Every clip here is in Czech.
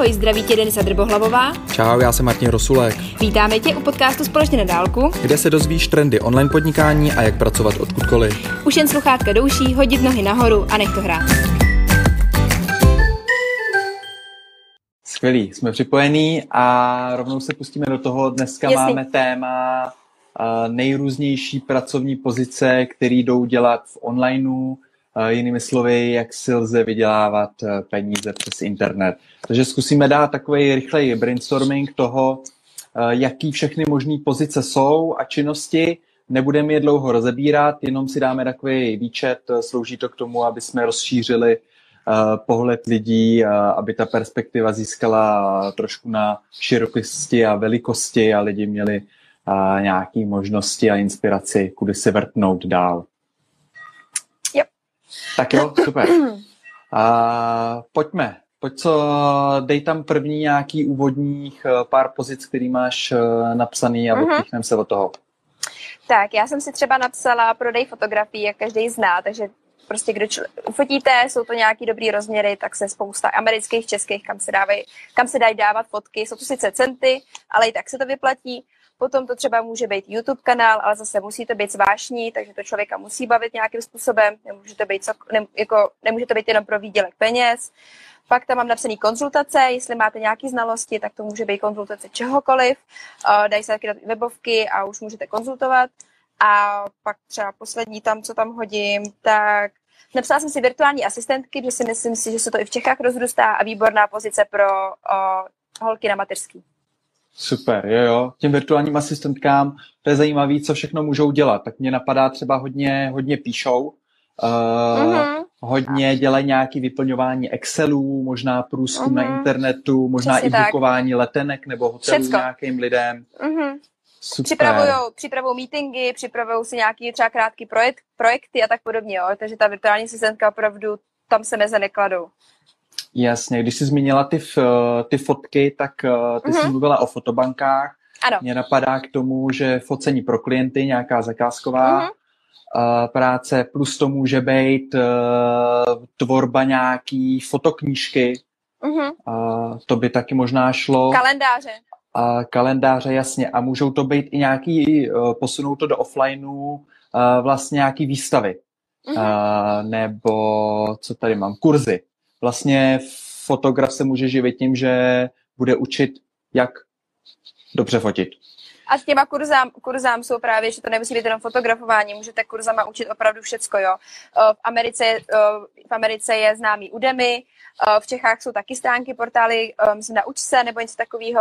Ahoj, zdraví tě Denisa Drbohlavová. Čau, já jsem Martin Rosulek. Vítáme tě u podcastu Společně na dálku, kde se dozvíš trendy online podnikání a jak pracovat odkudkoliv. Už jen sluchátka douší, hodit nohy nahoru a nech to hrát. Skvělý, jsme připojení a rovnou se pustíme do toho. Dneska Jasný. máme téma nejrůznější pracovní pozice, které jdou dělat v onlineu, jinými slovy, jak si lze vydělávat e, peníze přes internet. Takže zkusíme dát takový rychlej brainstorming toho, e, jaký všechny možné pozice jsou a činnosti. Nebudeme je dlouho rozebírat, jenom si dáme takový výčet, slouží to k tomu, aby jsme rozšířili pohled lidí, aby ta perspektiva získala trošku na širokosti a velikosti a lidi měli nějaké možnosti a inspiraci, kudy se vrtnout dál. Tak jo, super. A pojďme. Pojď co, dej tam první nějaký úvodních eh, pár pozic, který máš eh, napsaný a mm-hmm. se od toho. Tak, já jsem si třeba napsala prodej fotografií, jak každý zná, takže prostě kdo čl- ufotíte, jsou to nějaký dobrý rozměry, tak se spousta amerických, českých, kam se, dávaj, kam se dají dávat fotky. Jsou to sice centy, ale i tak se to vyplatí. Potom to třeba může být YouTube kanál, ale zase musí to být zvláštní, takže to člověka musí bavit nějakým způsobem. Nemůže to být, ne, jako, nemůže to být jenom pro výdělek peněz. Pak tam mám napsaný konzultace, jestli máte nějaké znalosti, tak to může být konzultace čehokoliv. Dají se taky do webovky a už můžete konzultovat. A pak třeba poslední tam, co tam hodím, tak napsala jsem si virtuální asistentky, protože si myslím si, že se to i v Čechách rozrůstá a výborná pozice pro o, holky na mateřský. Super, jo, jo. Těm virtuálním asistentkám to je zajímavé, co všechno můžou dělat. Tak mě napadá třeba hodně, hodně píšou, uh, uh-huh. hodně dělají nějaké vyplňování Excelů, možná průzkum uh-huh. na internetu, možná Přesně i bukování letenek nebo hotelů Všecko. nějakým lidem. Uh-huh. Připravují připravují meetingy, připravují si nějaký třeba krátký projekt, projekty a tak podobně, jo. takže ta virtuální asistentka opravdu tam se meze nekladou. Jasně, když jsi zmínila ty, ty fotky, tak eh, ty uh-huh. jsi mhm. mluvila o fotobankách. Ano. Mě napadá k tomu, že focení pro klienty, nějaká zakázková uh-huh. práce, plus to může být uh, tvorba nějaký fotoknížky. Uh-huh. Uh, to by taky možná šlo. Kalendáře. Uh, kalendáře, jasně. A můžou to být i nějaký, uh, posunout to do offlineu, uh, vlastně nějaký výstavy. Uh, nebo co tady mám, kurzy vlastně fotograf se může živit tím, že bude učit, jak dobře fotit. A s těma kurzám, kurzám jsou právě, že to nemusí být jenom fotografování, můžete kurzama učit opravdu všecko, jo. V Americe, v Americe je známý Udemy, v Čechách jsou taky stránky, portály, myslím na Učce nebo něco takového,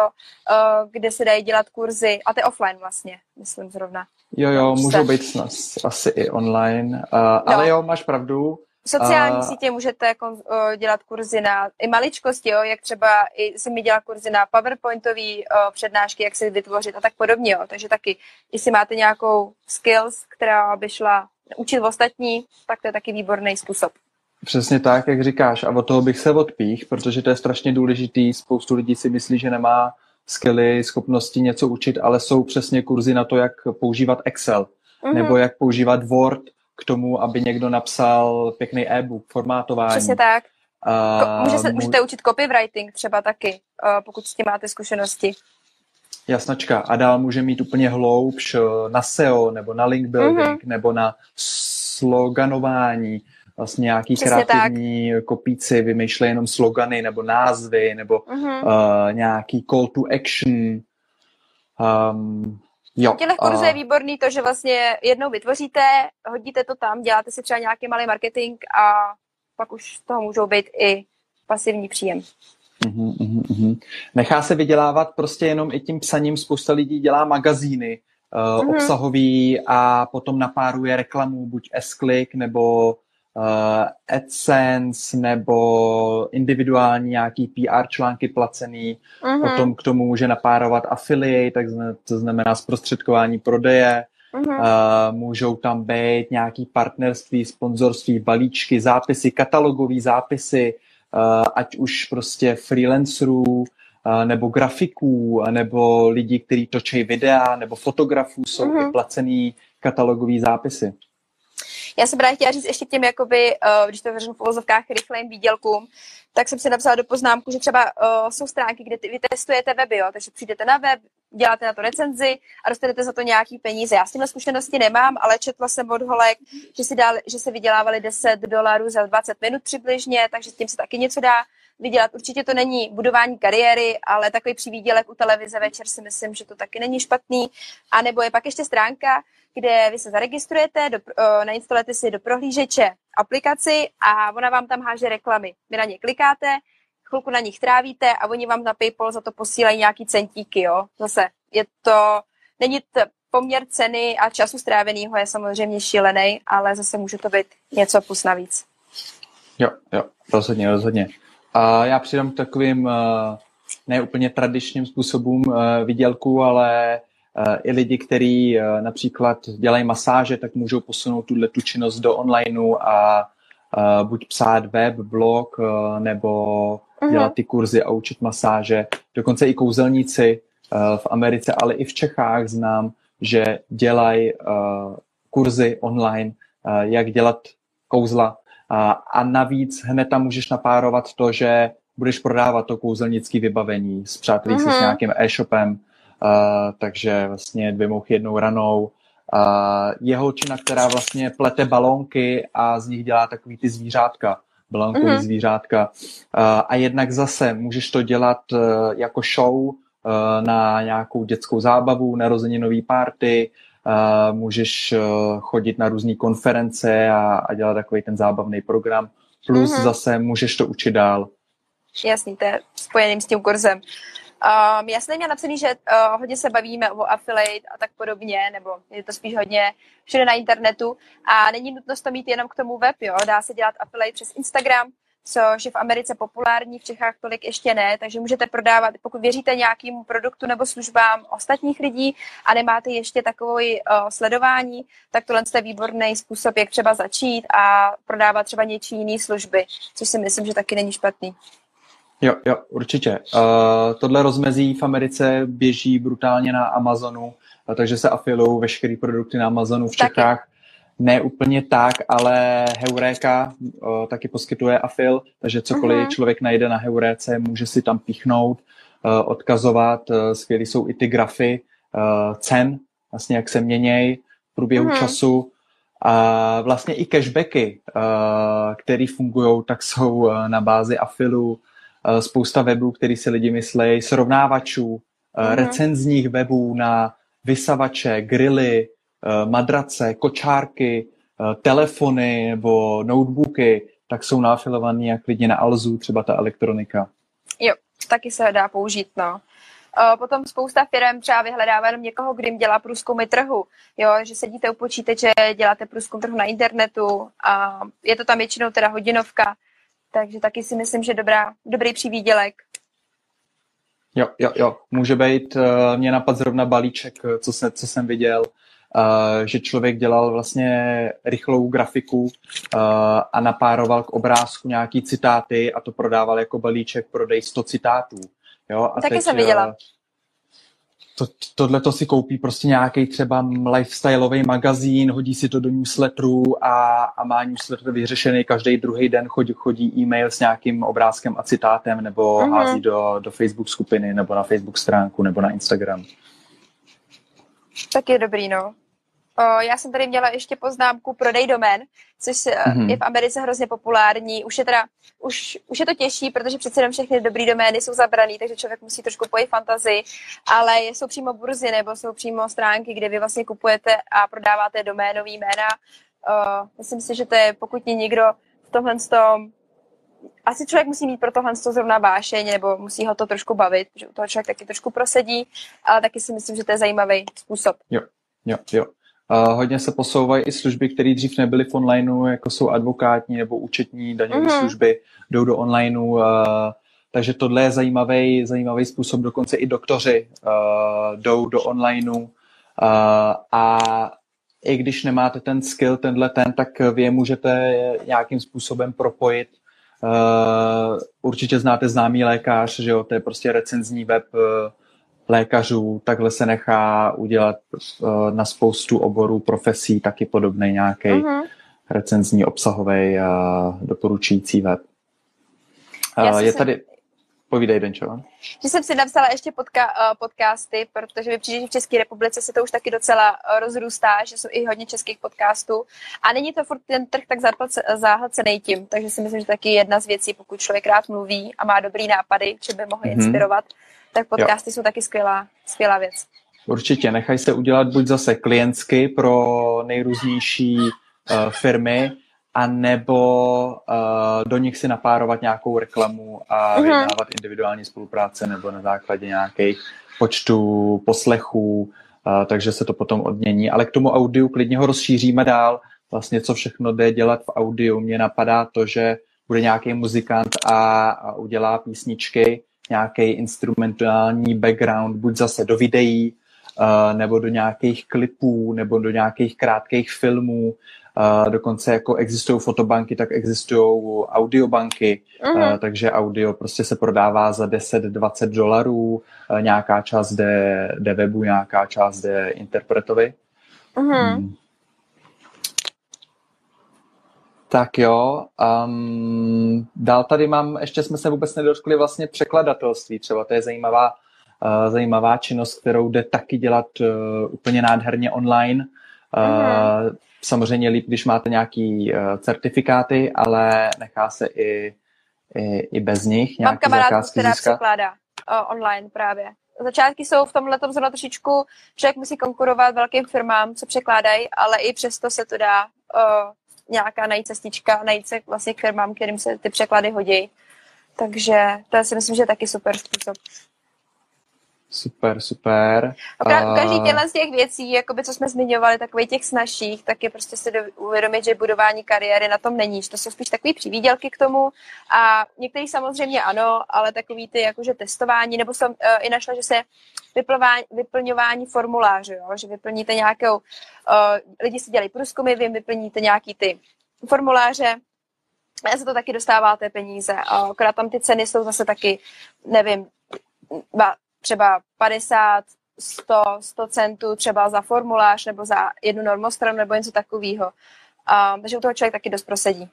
kde se dají dělat kurzy, a to je offline vlastně, myslím zrovna. Jo, jo, můžou být snad asi i online, ale no. jo, máš pravdu, Sociální a... sítě můžete jako, uh, dělat kurzy na i maličkosti, jo, jak třeba i si mi dělá kurzy na PowerPointové uh, přednášky, jak si vytvořit a tak podobně. Jo. Takže taky, jestli máte nějakou skills, která by šla učit ostatní, tak to je taky výborný způsob. Přesně tak, jak říkáš. A od toho bych se odpích, protože to je strašně důležitý. Spoustu lidí si myslí, že nemá skilly, schopnosti něco učit, ale jsou přesně kurzy na to, jak používat Excel, mm-hmm. nebo jak používat Word, k tomu, aby někdo napsal pěkný e-book, formátování. Přesně tak. Uh, Může se, můžete učit copywriting třeba taky, uh, pokud s tím máte zkušenosti. Jasnačka. A dál může mít úplně hloubš na SEO, nebo na link building, mm-hmm. nebo na sloganování. Vlastně nějaký Přesně kreativní tak. kopíci vymýšlejí jenom slogany, nebo názvy, nebo mm-hmm. uh, nějaký call to action. Um, Jo, Těle kurzů je výborný to, že vlastně jednou vytvoříte, hodíte to tam, děláte si třeba nějaký malý marketing a pak už z toho můžou být i pasivní příjem. Uhum, uhum, uhum. Nechá se vydělávat prostě jenom i tím psaním. Spousta lidí dělá magazíny uh, obsahový a potom napáruje reklamu, buď S-Click nebo uh, AdSense nebo individuální nějaký PR články placený, uh-huh. potom k tomu může napárovat affiliate, tak to znamená zprostředkování prodeje, uh-huh. uh, můžou tam být nějaký partnerství, sponzorství, balíčky, zápisy, katalogové zápisy, uh, ať už prostě freelancerů, uh, nebo grafiků, nebo lidí, kteří točí videa, nebo fotografů, jsou uh-huh. i placený katalogový zápisy. Já jsem právě chtěla říct ještě těm, jakoby, uh, když to veřím v uvozovkách, rychlým výdělkům, tak jsem si napsala do poznámku, že třeba uh, jsou stránky, kde ty, vy testujete weby, jo, takže přijdete na web, děláte na to recenzi a dostanete za to nějaký peníze. Já s tímhle zkušenosti nemám, ale četla jsem od holek, že, si dali, že se vydělávali 10 dolarů za 20 minut přibližně, takže s tím se taky něco dá vydělat. Určitě to není budování kariéry, ale takový přivídělek u televize večer si myslím, že to taky není špatný. A nebo je pak ještě stránka, kde vy se zaregistrujete, do, nainstalujete si do prohlížeče aplikaci a ona vám tam háže reklamy. Vy na ně klikáte, chvilku na nich trávíte a oni vám na PayPal za to posílají nějaký centíky, jo. Zase je to, není to poměr ceny a času stráveného je samozřejmě šílený, ale zase může to být něco plus navíc. Jo, jo, rozhodně, rozhodně. A já přidám k takovým uh, neúplně tradičním způsobům uh, vydělku, ale uh, i lidi, kteří například dělají masáže, tak můžou posunout tuhle tu činnost do onlineu a buď psát web, blog, nebo uh-huh. dělat ty kurzy a učit masáže. Dokonce i kouzelníci v Americe, ale i v Čechách znám, že dělají kurzy online, jak dělat kouzla a, a navíc hned tam můžeš napárovat to, že budeš prodávat to kouzelnické vybavení, zpřátelí mm-hmm. se s mhm. nějakým e-shopem, uh, takže vlastně dvě mouchy jednou ranou. Uh, je holčina, která vlastně plete balónky a z nich dělá takový ty zvířátka, balónkový mm-hmm. zvířátka. Uh, a jednak zase můžeš to dělat uh, jako show uh, na nějakou dětskou zábavu, narozeninový party, Uh, můžeš uh, chodit na různé konference a, a dělat takový ten zábavný program. Plus mm-hmm. zase můžeš to učit dál. Jasný, to je spojeným s tím kurzem. Um, já jsem měla napsaný, že uh, hodně se bavíme o affiliate a tak podobně, nebo je to spíš hodně všude na internetu a není nutnost to mít jenom k tomu web, jo. Dá se dělat affiliate přes Instagram, což je v Americe populární, v Čechách tolik ještě ne, takže můžete prodávat, pokud věříte nějakému produktu nebo službám ostatních lidí a nemáte ještě takový uh, sledování, tak tohle je výborný způsob, jak třeba začít a prodávat třeba něčí jiný služby, což si myslím, že taky není špatný. Jo, jo, určitě. Uh, tohle rozmezí v Americe běží brutálně na Amazonu, uh, takže se afilují veškeré produkty na Amazonu v Čechách. Ne úplně tak, ale Heureka uh, taky poskytuje afil, takže cokoliv uh-huh. člověk najde na Heuréce, může si tam píchnout, uh, odkazovat. Uh, skvělý jsou i ty grafy uh, cen, vlastně jak se měnějí v průběhu uh-huh. času. A vlastně i cashbacky, uh, které fungují, tak jsou uh, na bázi afilu. Uh, spousta webů, který si lidi myslejí, srovnávačů, uh, uh-huh. recenzních webů na vysavače, grily, madrace, kočárky, eh, telefony nebo notebooky, tak jsou náfilovaný jak lidi na Alzu, třeba ta elektronika. Jo, taky se dá použít, no. Eh, potom spousta firm třeba vyhledává jenom někoho, kdo jim dělá průzkumy trhu. Jo, že sedíte u počítače, děláte průzkum trhu na internetu a je to tam většinou teda hodinovka, takže taky si myslím, že dobrá, dobrý přivídělek. Jo, jo, jo. Může být, mě napad zrovna balíček, co, se, co jsem viděl, že člověk dělal vlastně rychlou grafiku a napároval k obrázku nějaký citáty a to prodával jako balíček prodej 100 citátů. Jo? A Taky teď, jsem viděla. To, tohle to si koupí prostě nějaký třeba lifestyleový magazín, hodí si to do newsletteru a, a má newsletter vyřešený každý druhý den, chodí, chodí e-mail s nějakým obrázkem a citátem nebo mm-hmm. hází do, do Facebook skupiny nebo na Facebook stránku nebo na Instagram. Tak je dobrý, no. O, já jsem tady měla ještě poznámku prodej domén, což mm-hmm. je v Americe hrozně populární. Už je teda, už, už je to těžší, protože přece jenom všechny dobrý domény jsou zabraný, takže člověk musí trošku pojít fantazii, ale jsou přímo burzy nebo jsou přímo stránky, kde vy vlastně kupujete a prodáváte doménový jména. O, myslím si, že to je, pokud je někdo v tomhle tom asi člověk musí mít pro tohle zrovna vášeň, nebo musí ho to trošku bavit, že u toho člověk taky trošku prosedí, ale taky si myslím, že to je zajímavý způsob. Jo, jo, jo. Uh, hodně se posouvají i služby, které dřív nebyly v onlineu, jako jsou advokátní nebo účetní daňové mm-hmm. služby, jdou do onlineu. Uh, takže tohle je zajímavý, zajímavý způsob, dokonce i doktoři uh, jdou do onlineu. Uh, a i když nemáte ten skill, tenhle ten, tak vy je můžete nějakým způsobem propojit Uh, určitě znáte známý lékař, že jo, to je prostě recenzní web uh, lékařů, takhle se nechá udělat uh, na spoustu oborů, profesí, taky podobný nějaký. Uh-huh. recenzní, obsahový a doporučující web. Je tady, Povídej, Denčo. Že jsem si napsala ještě podka, uh, podcasty, protože mi přijde, že v České republice se to už taky docela uh, rozrůstá, že jsou i hodně českých podcastů. A není to furt ten trh tak zahlcený tím, takže si myslím, že taky jedna z věcí, pokud člověk rád mluví a má dobrý nápady, že by mohl mm-hmm. inspirovat, tak podcasty jo. jsou taky skvělá, skvělá věc. Určitě, nechaj se udělat buď zase klientsky pro nejrůznější uh, firmy, a nebo uh, do nich si napárovat nějakou reklamu a uh-huh. vyjednávat individuální spolupráce nebo na základě nějakých počtu poslechů, uh, takže se to potom odmění. Ale k tomu audiu klidně ho rozšíříme dál. Vlastně co všechno jde dělat v audiu. Mně napadá to, že bude nějaký muzikant a, a udělá písničky, nějaký instrumentální background, buď zase do videí, nebo do nějakých klipů, nebo do nějakých krátkých filmů, Uh, dokonce jako existují fotobanky, tak existují audiobanky, uh-huh. uh, takže audio prostě se prodává za 10-20 dolarů, nějaká část jde, jde webu, nějaká část jde interpretovi. Uh-huh. Hmm. Tak jo, um, dál tady mám, ještě jsme se vůbec nedotkli vlastně překladatelství, třeba to je zajímavá, zajímavá činnost, kterou jde taky dělat uh, úplně nádherně online. Uh, Samozřejmě líp, když máte nějaký certifikáty, ale nechá se i, i, i bez nich Mám kamarádku, která získat. překládá online právě. Začátky jsou v tomhle zrovna trošičku, člověk musí konkurovat velkým firmám, co překládají, ale i přesto se to dá uh, nějaká najít cestička, najít se vlastně k firmám, kterým se ty překlady hodí. Takže to si myslím, že je taky super způsob. Super, super. A každý těhle z těch věcí, jakoby, co jsme zmiňovali, takových těch snažších, tak je prostě si uvědomit, že budování kariéry na tom není. Že to jsou spíš takové přivídělky k tomu. A některý samozřejmě ano, ale takový ty jakože testování, nebo jsem uh, i našla, že se vyplňování formuláře, jo? že vyplníte nějakou, uh, lidi si dělají průzkumy, vy vyplníte nějaký ty formuláře, a za to taky dostáváte peníze. A akorát tam ty ceny jsou zase taky, nevím, třeba 50, 100, 100 centů třeba za formulář nebo za jednu normostranu nebo něco takového. Um, takže u toho člověk taky dost prosedí.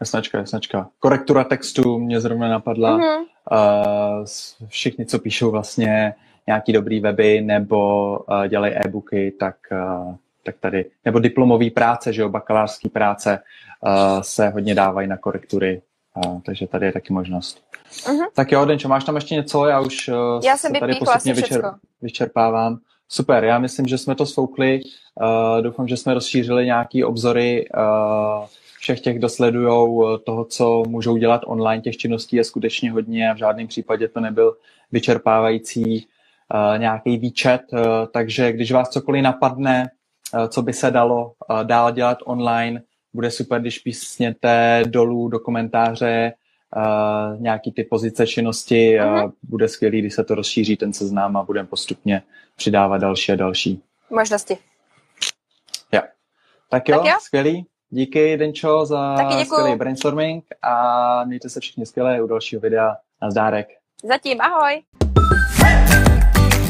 Jasnačka, jasnačka. Korektura textu mě zrovna napadla. Mm-hmm. Uh, všichni, co píšou vlastně nějaký dobrý weby nebo uh, dělají e-booky, tak, uh, tak tady, nebo diplomové práce, že jo, bakalářské práce uh, se hodně dávají na korektury, uh, takže tady je taky možnost. Uh-huh. Tak jo, Denčo, máš tam ještě něco? Já už uh, já jsem tady postupně vyčer, vyčerpávám. Super, já myslím, že jsme to svoukli. Uh, doufám, že jsme rozšířili nějaký obzory uh, všech těch, kdo sledují toho, co můžou dělat online. Těch činností je skutečně hodně a v žádném případě to nebyl vyčerpávající uh, nějaký výčet. Uh, takže když vás cokoliv napadne, uh, co by se dalo uh, dál dělat online, bude super, když písněte dolů do komentáře uh, nějaký ty pozice činnosti uh-huh. a bude skvělý, když se to rozšíří ten seznam a budeme postupně přidávat další a další. Možnosti. Ja. Tak jo, tak jo. skvělý. Díky, Denčo, za skvělý brainstorming a mějte se všichni skvěle u dalšího videa. Nazdárek. Zatím, ahoj.